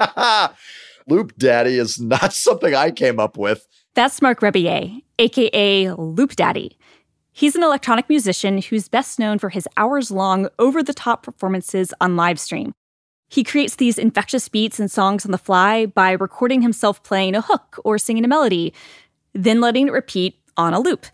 Loop Daddy is not something I came up with. That's Marc Rebillet, aka Loop Daddy. He's an electronic musician who's best known for his hours long, over the top performances on livestream. He creates these infectious beats and songs on the fly by recording himself playing a hook or singing a melody, then letting it repeat on a loop.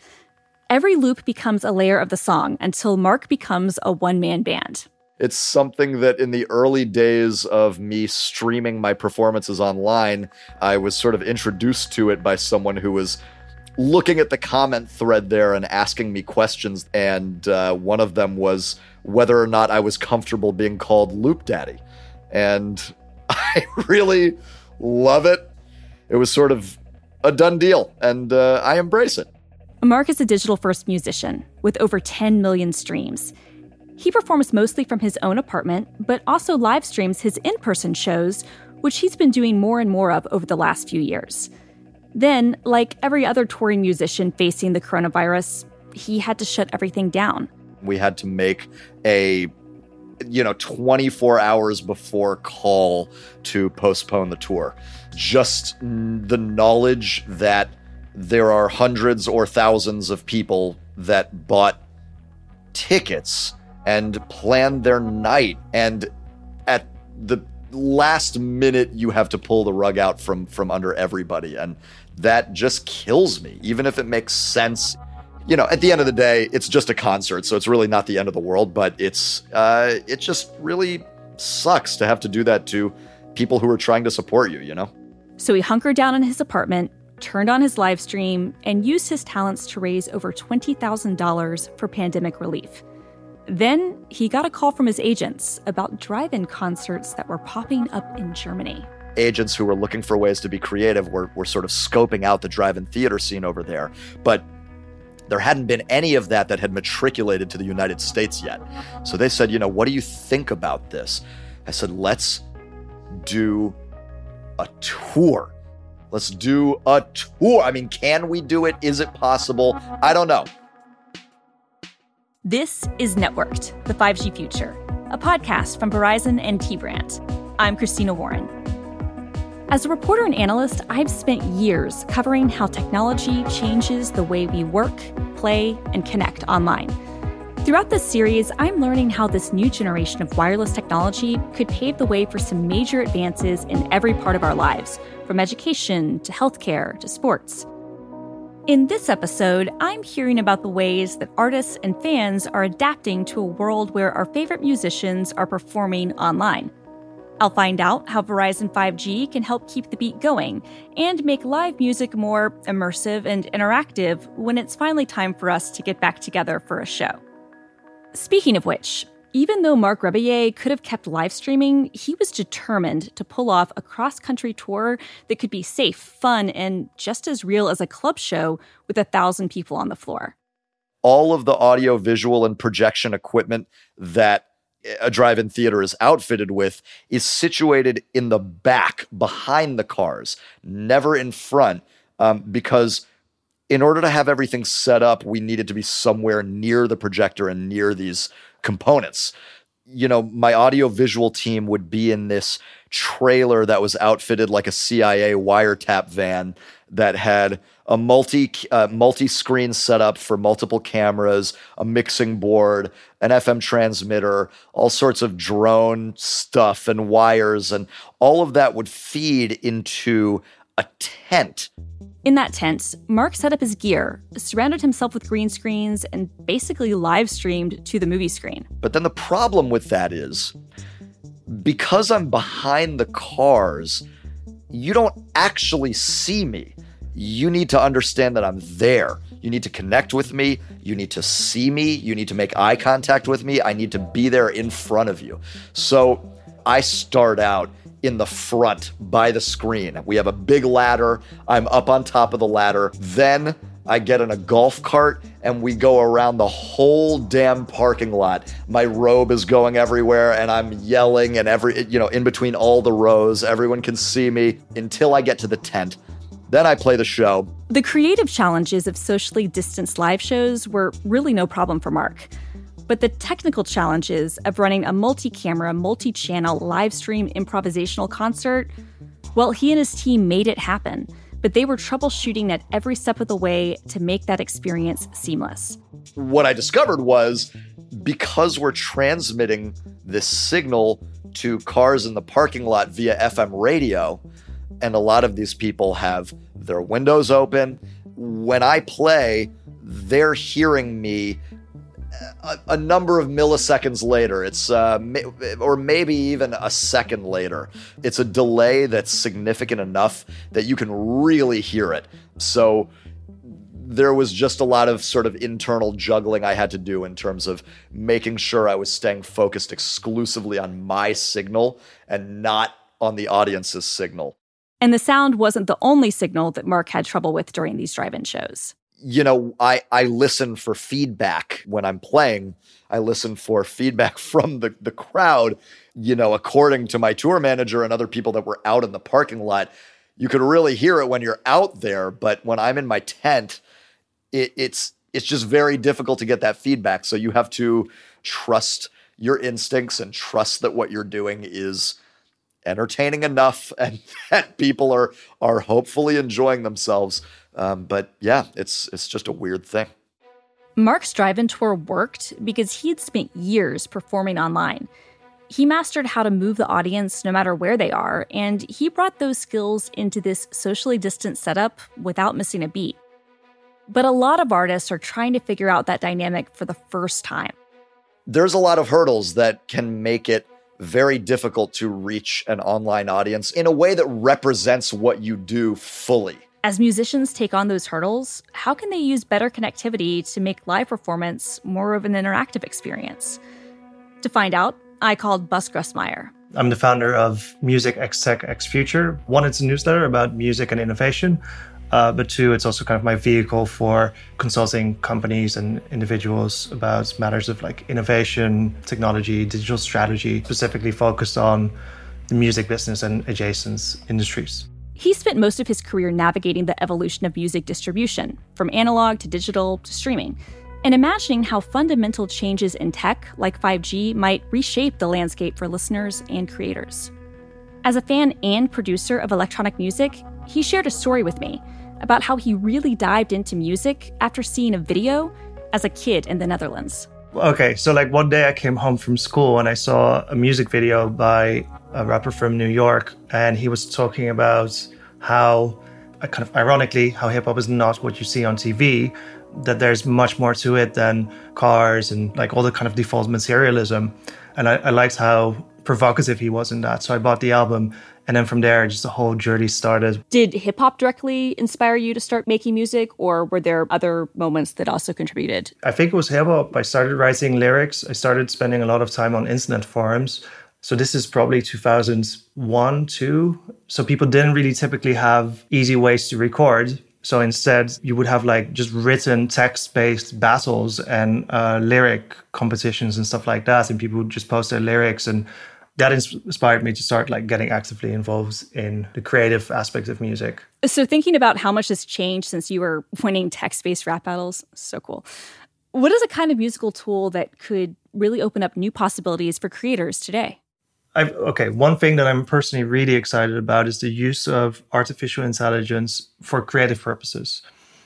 Every loop becomes a layer of the song until Marc becomes a one man band. It's something that in the early days of me streaming my performances online, I was sort of introduced to it by someone who was looking at the comment thread there and asking me questions. And uh, one of them was whether or not I was comfortable being called Loop Daddy. And I really love it. It was sort of a done deal, and uh, I embrace it. Marc is a digital first musician with over 10 million streams. He performs mostly from his own apartment, but also live streams his in person shows, which he's been doing more and more of over the last few years. Then, like every other touring musician facing the coronavirus, he had to shut everything down. We had to make a you know 24 hours before call to postpone the tour. Just the knowledge that there are hundreds or thousands of people that bought tickets and plan their night. And at the last minute you have to pull the rug out from from under everybody. And that just kills me even if it makes sense. You know at the end of the day it's just a concert so it's really not the end of the world but it's uh it just really sucks to have to do that to people who are trying to support you you know? So he hunkered down in his apartment turned on his live stream, and used his talents to raise over $20,000 for pandemic relief. Then he got a call from his agents about drive in concerts that were popping up in Germany. Agents who were looking for ways to be creative were, were sort of scoping out the drive in theater scene over there. But there hadn't been any of that that had matriculated to the United States yet. So they said, you know, what do you think about this? I said, let's do a tour Let's do a tour. I mean, can we do it? Is it possible? I don't know. This is Networked, the 5G Future, a podcast from Verizon and T Brand. I'm Christina Warren. As a reporter and analyst, I've spent years covering how technology changes the way we work, play, and connect online. Throughout this series, I'm learning how this new generation of wireless technology could pave the way for some major advances in every part of our lives, from education to healthcare to sports. In this episode, I'm hearing about the ways that artists and fans are adapting to a world where our favorite musicians are performing online. I'll find out how Verizon 5G can help keep the beat going and make live music more immersive and interactive when it's finally time for us to get back together for a show. Speaking of which, even though Marc Rebillet could have kept live streaming, he was determined to pull off a cross country tour that could be safe, fun, and just as real as a club show with a thousand people on the floor. All of the audio, visual, and projection equipment that a drive in theater is outfitted with is situated in the back behind the cars, never in front, um, because in order to have everything set up, we needed to be somewhere near the projector and near these components. You know, my audio visual team would be in this trailer that was outfitted like a CIA wiretap van that had a multi uh, multi screen setup for multiple cameras, a mixing board, an FM transmitter, all sorts of drone stuff and wires, and all of that would feed into a tent. In that tent, Marc set up his gear, surrounded himself with green screens, and basically live streamed to the movie screen. But then the problem with that is because I'm behind the cars, you don't actually see me. You need to understand that I'm there. You need to connect with me. You need to see me. You need to make eye contact with me. I need to be there in front of you. So I start out in the front by the screen. We have a big ladder. I'm up on top of the ladder. Then I get in a golf cart and we go around the whole damn parking lot. My robe is going everywhere and I'm yelling and every you know in between all the rows everyone can see me until I get to the tent. Then I play the show. The creative challenges of socially distanced live shows were really no problem for Marc. But the technical challenges of running a multi camera, multi channel live stream improvisational concert, well, he and his team made it happen, but they were troubleshooting at every step of the way to make that experience seamless. What I discovered was because we're transmitting this signal to cars in the parking lot via FM radio, and a lot of these people have their windows open. When I play, they're hearing me a, a number of milliseconds later. It's uh, or maybe even a second later. It's a delay that's significant enough that you can really hear it. So there was just a lot of sort of internal juggling I had to do in terms of making sure I was staying focused exclusively on my signal and not on the audience's signal. And the sound wasn't the only signal that Marc had trouble with during these drive in shows. You know, I, I listen for feedback when I'm playing. I listen for feedback from the, the crowd. You know, according to my tour manager and other people that were out in the parking lot, you could really hear it when you're out there. But when I'm in my tent, it, it's it's just very difficult to get that feedback. So you have to trust your instincts and trust that what you're doing is entertaining enough and that people are are hopefully enjoying themselves. Um, but yeah, it's it's just a weird thing. Marc's drive-in tour worked because he'd spent years performing online. He mastered how to move the audience no matter where they are, and he brought those skills into this socially distant setup without missing a beat. But a lot of artists are trying to figure out that dynamic for the first time. There's a lot of hurdles that can make it very difficult to reach an online audience in a way that represents what you do fully. As musicians take on those hurdles, how can they use better connectivity to make live performance more of an interactive experience? To find out, I called Bas Grasmayer. I'm the founder of Music X Tech X Future. One, it's a newsletter about music and innovation. Uh, but two, it's also kind of my vehicle for consulting companies and individuals about matters of like innovation, technology, digital strategy, specifically focused on the music business and adjacent industries. He spent most of his career navigating the evolution of music distribution, from analog to digital to streaming, and imagining how fundamental changes in tech, like 5G, might reshape the landscape for listeners and creators. As a fan and producer of electronic music, he shared a story with me about how he really dived into music after seeing a video as a kid in the Netherlands. Okay, so like one day I came home from school and I saw a music video by a rapper from New York, and he was talking about how, uh, kind of ironically, how hip hop is not what you see on TV, that there's much more to it than cars and like all the kind of default materialism. And I, I liked how provocative he was in that. So I bought the album and then from there, just the whole journey started. Did hip hop directly inspire you to start making music, or were there other moments that also contributed? I think it was hip hop. I started writing lyrics. I started spending a lot of time on internet forums. So this is probably 2001, 2. So people didn't really typically have easy ways to record. So instead, you would have like just written text based battles and uh, lyric competitions and stuff like that. And people would just post their lyrics and that inspired me to start like getting actively involved in the creative aspects of music. So thinking about how much has changed since you were winning text-based rap battles, so cool. What is a kind of musical tool that could really open up new possibilities for creators today? I've, okay, one thing that I'm personally really excited about is the use of artificial intelligence for creative purposes.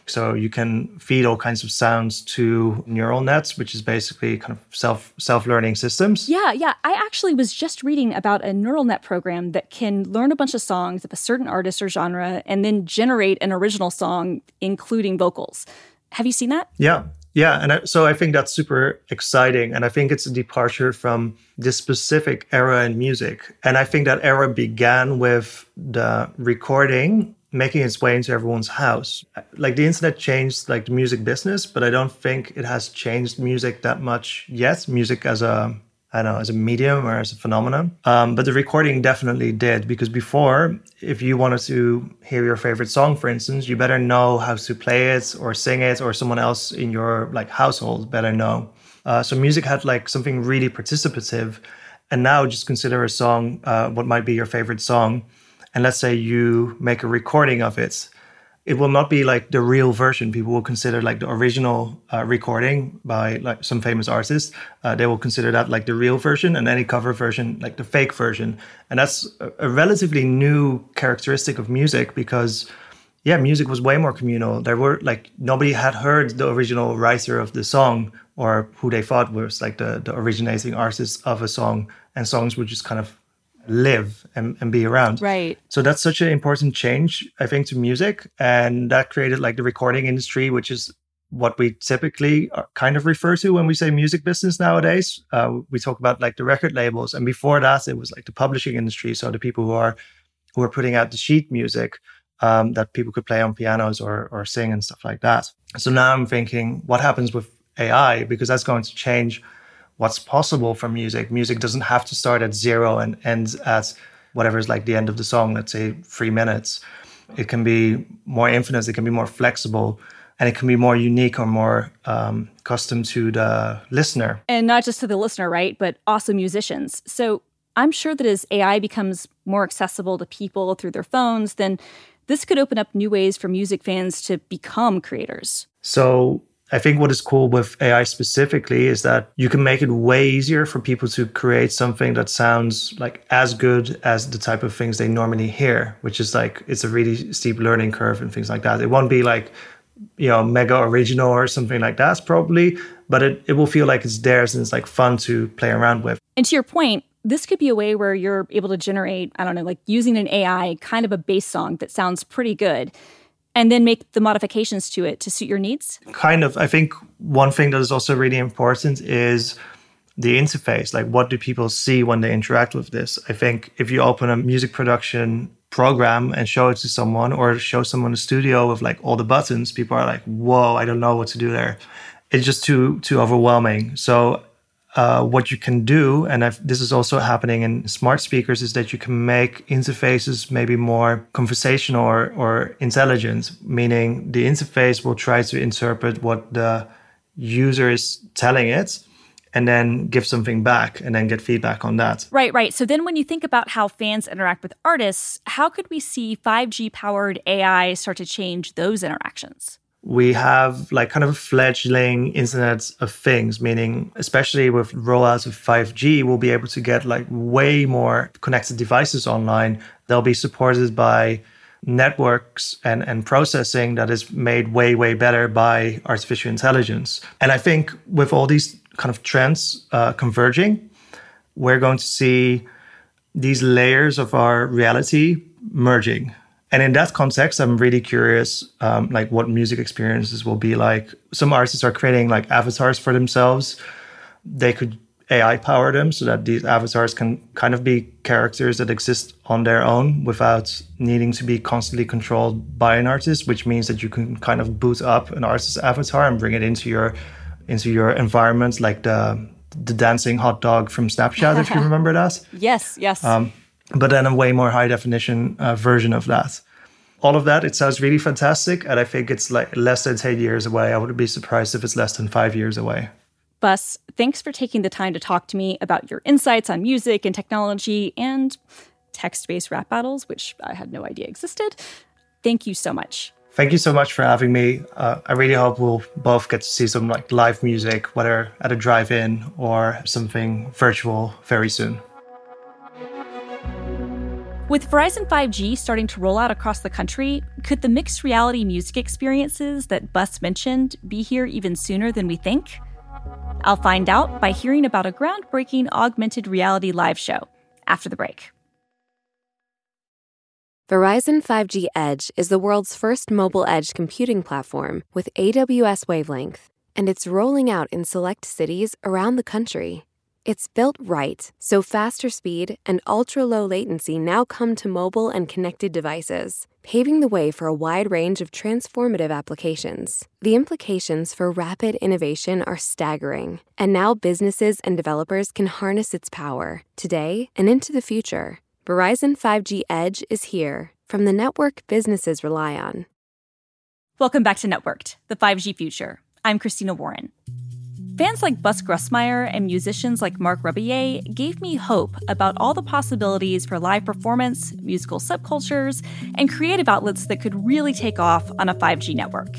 So you can feed all kinds of sounds to neural nets, which is basically kind of self self learning systems. Yeah, yeah. I actually was just reading about a neural net program that can learn a bunch of songs of a certain artist or genre and then generate an original song, including vocals. Have you seen that? Yeah. Yeah, and I, so I think that's super exciting, and I think it's a departure from this specific era in music. And I think that era began with the recording making its way into everyone's house. Like the internet changed like the music business, but I don't think it has changed music that much yet. Music as a I don't know, as a medium or as a phenomenon. Um, but the recording definitely did because before, if you wanted to hear your favorite song, for instance, you better know how to play it or sing it, or someone else in your like household better know. Uh, so music had like something really participative. And now just consider a song, uh, what might be your favorite song and let's say you make a recording of it it will not be like the real version. People will consider like the original uh, recording by like some famous artist. Uh, they will consider that like the real version, and any cover version like the fake version. And that's a, relatively new characteristic of music because yeah, music was way more communal. There were like nobody had heard the original writer of the song or who they thought was like the, the originating artist of a song, and songs were just kind of live and, and be around. Right. So that's such an important change, I think, to music. And that created like the recording industry, which is what we typically kind of refer to when we say music business nowadays. Uh, we talk about like the record labels. And before that, it was like the publishing industry. So the people who are who are putting out the sheet music um, that people could play on pianos or, or sing and stuff like that. So now I'm thinking, what happens with AI? Because that's going to change what's possible for music. Music doesn't have to start at zero and end at whatever is like the end of the song, let's say three minutes. It can be more infinite, it can be more flexible, and it can be more unique or more um, custom to the listener. And not just to the listener, right? But also musicians. So I'm sure that as AI becomes more accessible to people through their phones, then this could open up new ways for music fans to become creators. So I think what is cool with AI specifically is that you can make it way easier for people to create something that sounds like as good as the type of things they normally hear, which is like it's a really steep learning curve and things like that. It won't be like, you know, mega original or something like that, probably, but it, it will feel like it's theirs and it's like fun to play around with. And to your point, this could be a way where you're able to generate, I don't know, like using an AI kind of a bass song that sounds pretty good and then make the modifications to it to suit your needs? Kind of. I think one thing that is also really important is the interface. Like, what do people see when they interact with this? I think if you open a music production program and show it to someone or show someone a studio with like all the buttons, people are like, whoa, I don't know what to do there. It's just too too overwhelming. So uh, what you can do, and I've, this is also happening in smart speakers, is that you can make interfaces maybe more conversational or, or intelligent, meaning the interface will try to interpret what the user is telling it and then give something back and then get feedback on that. Right, right. So then when you think about how fans interact with artists, how could we see 5G powered AI start to change those interactions? We have like kind of a fledgling internet of things meaning especially with rollouts of 5g we'll be able to get like way more connected devices online. They'll be supported by networks and, and processing that is made way way better by artificial intelligence. And i think with all these kind of trends uh, converging we're going to see these layers of our reality merging and in that context, I'm really curious, um, like what music experiences will be like. Some artists are creating like avatars for themselves. They could AI power them so that these avatars can kind of be characters that exist on their own without needing to be constantly controlled by an artist, which means that you can kind of boot up an artist's avatar and bring it into your into your environment, like the the dancing hot dog from Snapchat, if you remember that. Yes, yes. Um, but then a way more high definition uh, version of that. All of that, it sounds really fantastic. And I think it's like less than 10 years away. I wouldn't be surprised if it's less than five years away. Bas, thanks for taking the time to talk to me about your insights on music and technology and text based rap battles, which I had no idea existed. Thank you so much. Thank you so much for having me. Uh, I really hope we'll both get to see some like live music, whether at a drive-in or something virtual very soon. With Verizon 5G starting to roll out across the country, could the mixed reality music experiences that Bas mentioned be here even sooner than we think? I'll find out by hearing about a groundbreaking augmented reality live show after the break. Verizon 5G Edge is the world's first mobile edge computing platform with AWS wavelength, and it's rolling out in select cities around the country. It's built right, so faster speed and ultra low latency now come to mobile and connected devices, paving the way for a wide range of transformative applications. The implications for rapid innovation are staggering, and now businesses and developers can harness its power today and into the future. Verizon 5G Edge is here from the network businesses rely on. Welcome back to Networked, the 5G future. I'm Christina Warren. Fans like Bas Grasmayer and musicians like Marc Rebillet gave me hope about all the possibilities for live performance, musical subcultures, and creative outlets that could really take off on a 5G network.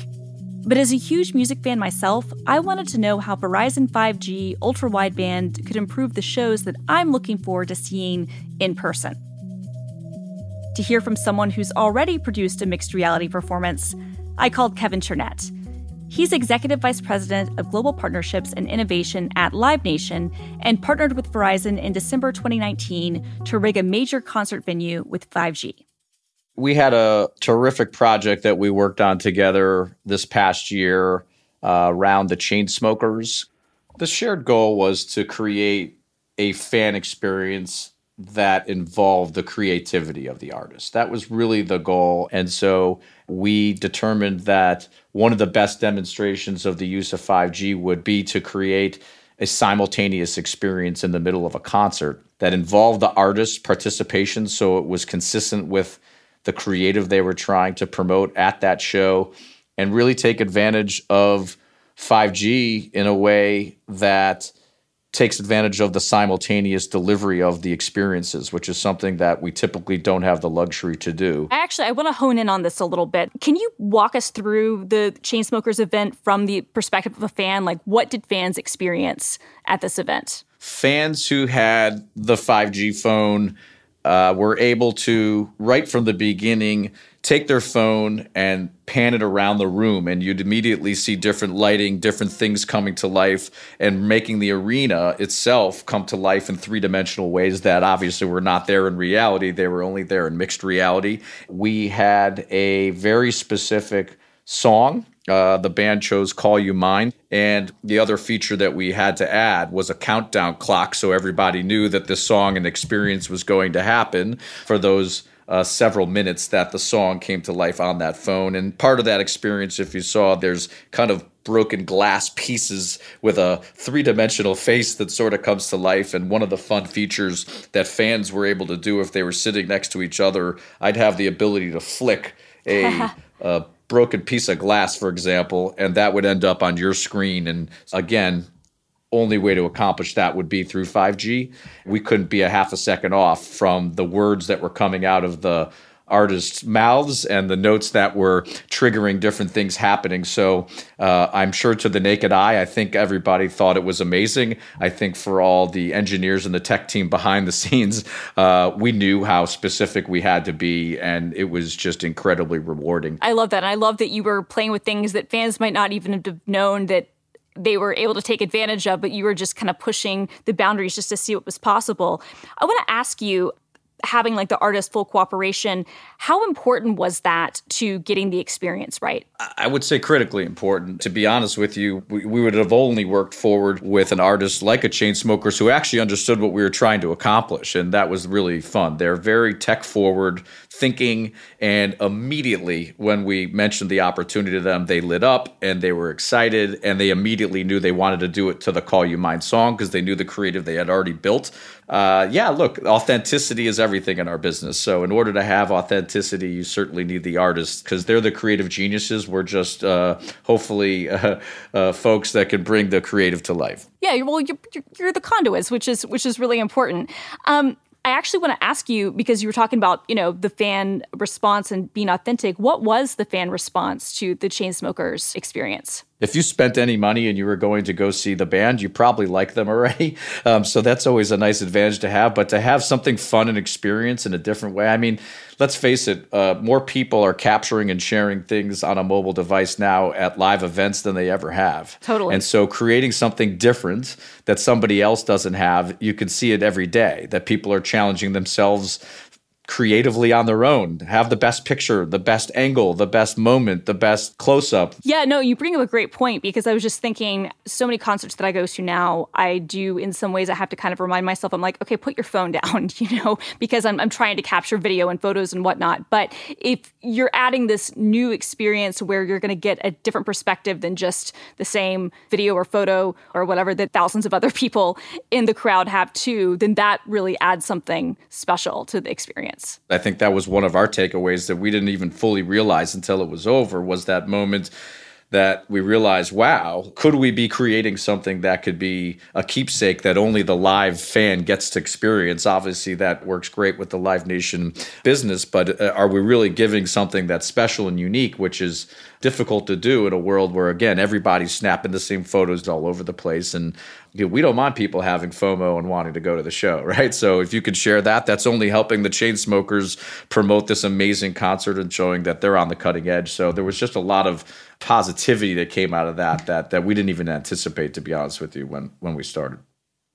But as a huge music fan myself, I wanted to know how Verizon 5G ultra wideband could improve the shows that I'm looking forward to seeing in person. To hear from someone who's already produced a mixed reality performance, I called Kevin Chernett. He's Executive Vice President of Global Partnerships and Innovation at Live Nation and partnered with Verizon in December 2019 to rig a major concert venue with 5G. We had a terrific project that we worked on together this past year uh, around the Chainsmokers. The shared goal was to create a fan experience that involved the creativity of the artist. That was really the goal. And so we determined that one of the best demonstrations of the use of 5G would be to create a simultaneous experience in the middle of a concert that involved the artist's participation so it was consistent with the creative they were trying to promote at that show, and really take advantage of 5G in a way that takes advantage of the simultaneous delivery of the experiences, which is something that we typically don't have the luxury to do. Actually, I want to hone in on this a little bit. Can you walk us through the Chainsmokers event from the perspective of a fan? Like, what did fans experience at this event? Fans who had the 5G phone uh, were able to, right from the beginning, take their phone and pan it around the room, and you'd immediately see different lighting, different things coming to life, and making the arena itself come to life in three dimensional ways that obviously were not there in reality. They were only there in mixed reality. We had a very specific song uh, the band chose Call You Mine. And the other feature that we had to add was a countdown clock so everybody knew that this song and experience was going to happen for those uh, several minutes that the song came to life on that phone. And part of that experience, if you saw, there's kind of broken glass pieces with a three dimensional face that sort of comes to life. And one of the fun features that fans were able to do if they were sitting next to each other, I'd have the ability to flick a, a broken piece of glass, for example, and that would end up on your screen. And again, only way to accomplish that would be through 5G. We couldn't be a half a second off from the words that were coming out of the artists' mouths and the notes that were triggering different things happening. So uh, I'm sure to the naked eye, I think everybody thought it was amazing. I think for all the engineers and the tech team behind the scenes, uh, we knew how specific we had to be, and it was just incredibly rewarding. I love that. And I love that you were playing with things that fans might not even have known that they were able to take advantage of, but you were just kind of pushing the boundaries just to see what was possible. I want to ask you having like the artist full cooperation how important was that to getting the experience right i would say critically important to be honest with you we, we would have only worked forward with an artist like a chainsmokers who actually understood what we were trying to accomplish and that was really fun they're very tech forward thinking and immediately when we mentioned the opportunity to them they lit up and they were excited and they immediately knew they wanted to do it to the call you mine song because they knew the creative they had already built uh, yeah, look, authenticity is everything in our business. So, in order to have authenticity, you certainly need the artists because they're the creative geniuses. We're just uh, hopefully uh, uh, folks that can bring the creative to life. Yeah, well, you're, you're the conduits, which is which is really important. Um, I actually want to ask you because you were talking about, you know, the fan response and being authentic. What was the fan response to the Chainsmokers experience? If you spent any money and you were going to go see the band, you probably like them already. Um, so that's always a nice advantage to have. But to have something fun and experience in a different way, I mean, let's face it, uh, more people are capturing and sharing things on a mobile device now at live events than they ever have. Totally. And so creating something different that somebody else doesn't have, you can see it every day that people are challenging themselves creatively on their own, have the best picture, the best angle, the best moment, the best close up. Yeah, no, you bring up a great point because I was just thinking so many concerts that I go to now, I do in some ways I have to kind of remind myself, I'm like, okay, put your phone down, you know, because I'm, I'm trying to capture video and photos and whatnot. But if you're adding this new experience where you're going to get a different perspective than just the same video or photo or whatever that thousands of other people in the crowd have too, then that really adds something special to the experience experience. I think that was one of our takeaways that we didn't even fully realize until it was over was that moment that we realized, wow, could we be creating something that could be a keepsake that only the live fan gets to experience? Obviously, that works great with the Live Nation business, but uh, are we really giving something that's special and unique, which is difficult to do in a world where, again, everybody's snapping the same photos all over the place? And you know, we don't mind people having FOMO and wanting to go to the show, right? So if you could share that, that's only helping the Chainsmokers promote this amazing concert and showing that they're on the cutting edge. So there was just a lot of positivity that came out of that that that we didn't even anticipate, to be honest with you, when when we started.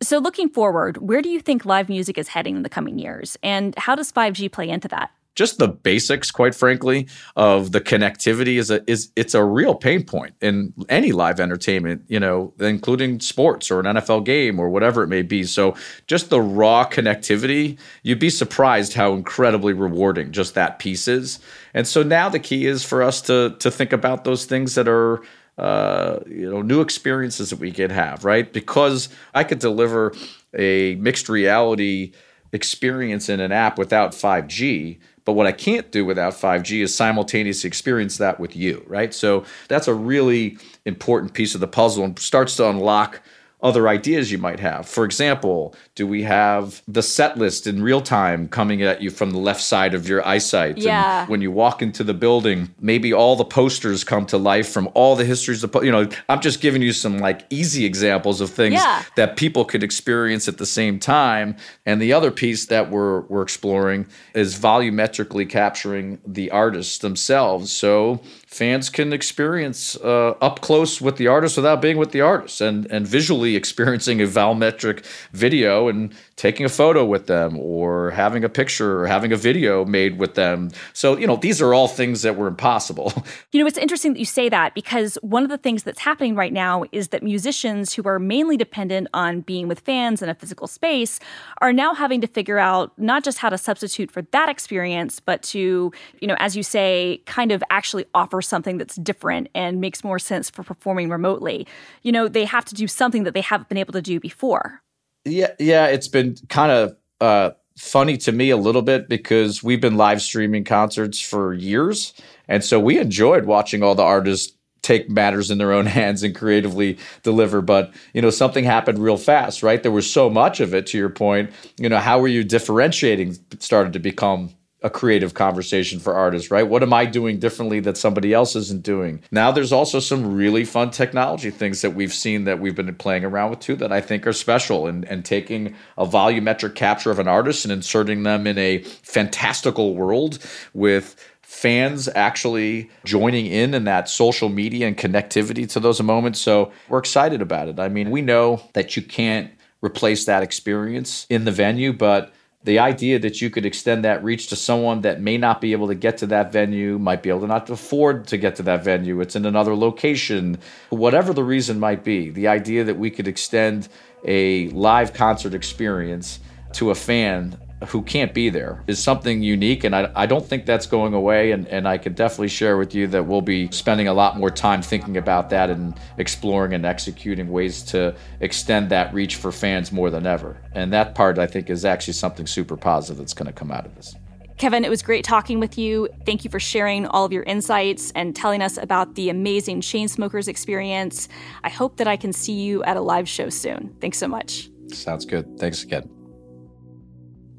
So looking forward, where do you think live music is heading in the coming years, and how does 5G play into that? Just the basics, quite frankly, of the connectivity is a is it's a real pain point in any live entertainment, you know, including sports or an NFL game or whatever it may be. So just the raw connectivity, you'd be surprised how incredibly rewarding just that piece is. And so now the key is for us to to think about those things that are uh, you know new experiences that we could have, right? Because I could deliver a mixed reality experience in an app without 5G but what I can't do without 5G is simultaneously experience that with you, right? So that's a really important piece of the puzzle and starts to unlock other ideas you might have. For example, do we have the set list in real time coming at you from the left side of your eyesight? Yeah. And when you walk into the building, maybe all the posters come to life from all the histories of, you know, I'm just giving you some like easy examples of things yeah. that people could experience at the same time. And the other piece that we're we're exploring is volumetrically capturing the artists themselves. So fans can experience uh, up close with the artist without being with the artist and, and visually experiencing a volumetric video and taking a photo with them or having a picture or having a video made with them. So, you know, these are all things that were impossible. You know, it's interesting that you say that because one of the things that's happening right now is that musicians who are mainly dependent on being with fans in a physical space are now having to figure out not just how to substitute for that experience, but to, you know, as you say, kind of actually offer something that's different and makes more sense for performing remotely. You know, they have to do something that they haven't been able to do before. Yeah, yeah, it's been kind of uh, funny to me a little bit because we've been live streaming concerts for years, and so we enjoyed watching all the artists take matters in their own hands and creatively deliver. But you know, something happened real fast, right? There was so much of it. To your point, you know, how were you differentiating? Started to become a creative conversation for artists, right? What am I doing differently that somebody else isn't doing? Now there's also some really fun technology things that we've seen that we've been playing around with too that I think are special and, and taking a volumetric capture of an artist and inserting them in a fantastical world with fans actually joining in in that social media and connectivity to those moments. So we're excited about it. I mean, we know that you can't replace that experience in the venue, but the idea that you could extend that reach to someone that may not be able to get to that venue, might be able to not afford to get to that venue, it's in another location, whatever the reason might be, the idea that we could extend a live concert experience to a fan who can't be there is something unique. And I, I don't think that's going away. And, and I can definitely share with you that we'll be spending a lot more time thinking about that and exploring and executing ways to extend that reach for fans more than ever. And that part, I think, is actually something super positive that's going to come out of this. Kevin, it was great talking with you. Thank you for sharing all of your insights and telling us about the amazing Chainsmokers experience. I hope that I can see you at a live show soon. Thanks so much. Sounds good. Thanks again.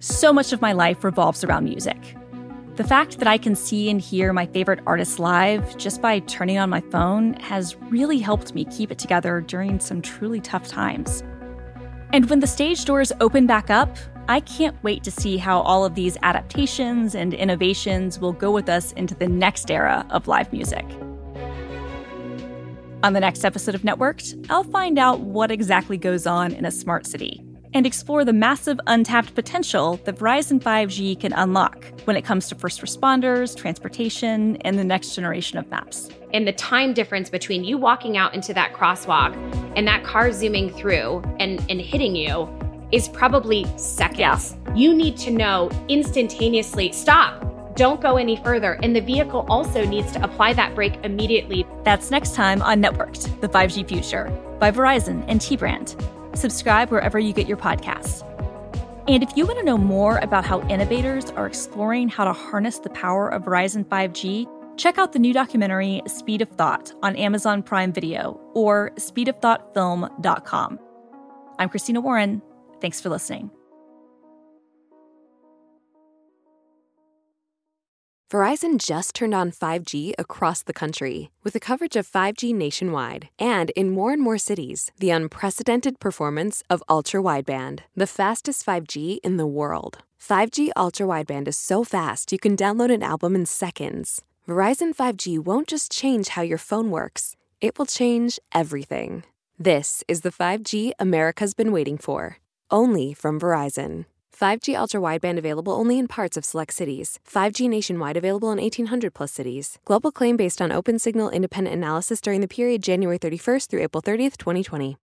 So much of my life revolves around music. The fact that I can see and hear my favorite artists live just by turning on my phone has really helped me keep it together during some truly tough times. And when the stage doors open back up, I can't wait to see how all of these adaptations and innovations will go with us into the next era of live music. On the next episode of Networked, I'll find out what exactly goes on in a smart city and explore the massive untapped potential that Verizon 5G can unlock when it comes to first responders, transportation, and the next generation of maps. And the time difference between you walking out into that crosswalk and that car zooming through and, and hitting you is probably seconds. Yeah. You need to know instantaneously stop. Don't go any further. And the vehicle also needs to apply that brake immediately. That's next time on Networked, the 5G Future by Verizon and T Brand subscribe wherever you get your podcasts. And if you want to know more about how innovators are exploring how to harness the power of Verizon 5G, Check out the new documentary Speed of Thought on Amazon Prime Video or speedofthoughtfilm.com. I'm Christina Warren. Thanks for listening. Verizon just turned on 5G across the country with the coverage of 5G nationwide and in more and more cities, the unprecedented performance of ultra wideband, the fastest 5G in the world. 5G ultra wideband is so fast you can download an album in seconds. Verizon 5G won't just change how your phone works, it will change everything. This is the 5G America's been waiting for, only from Verizon. 5G ultra wideband available only in parts of select cities. 5G nationwide available in 1800 plus cities. Global claim based on Opensignal independent analysis during the period January 31st through April 30th, 2020.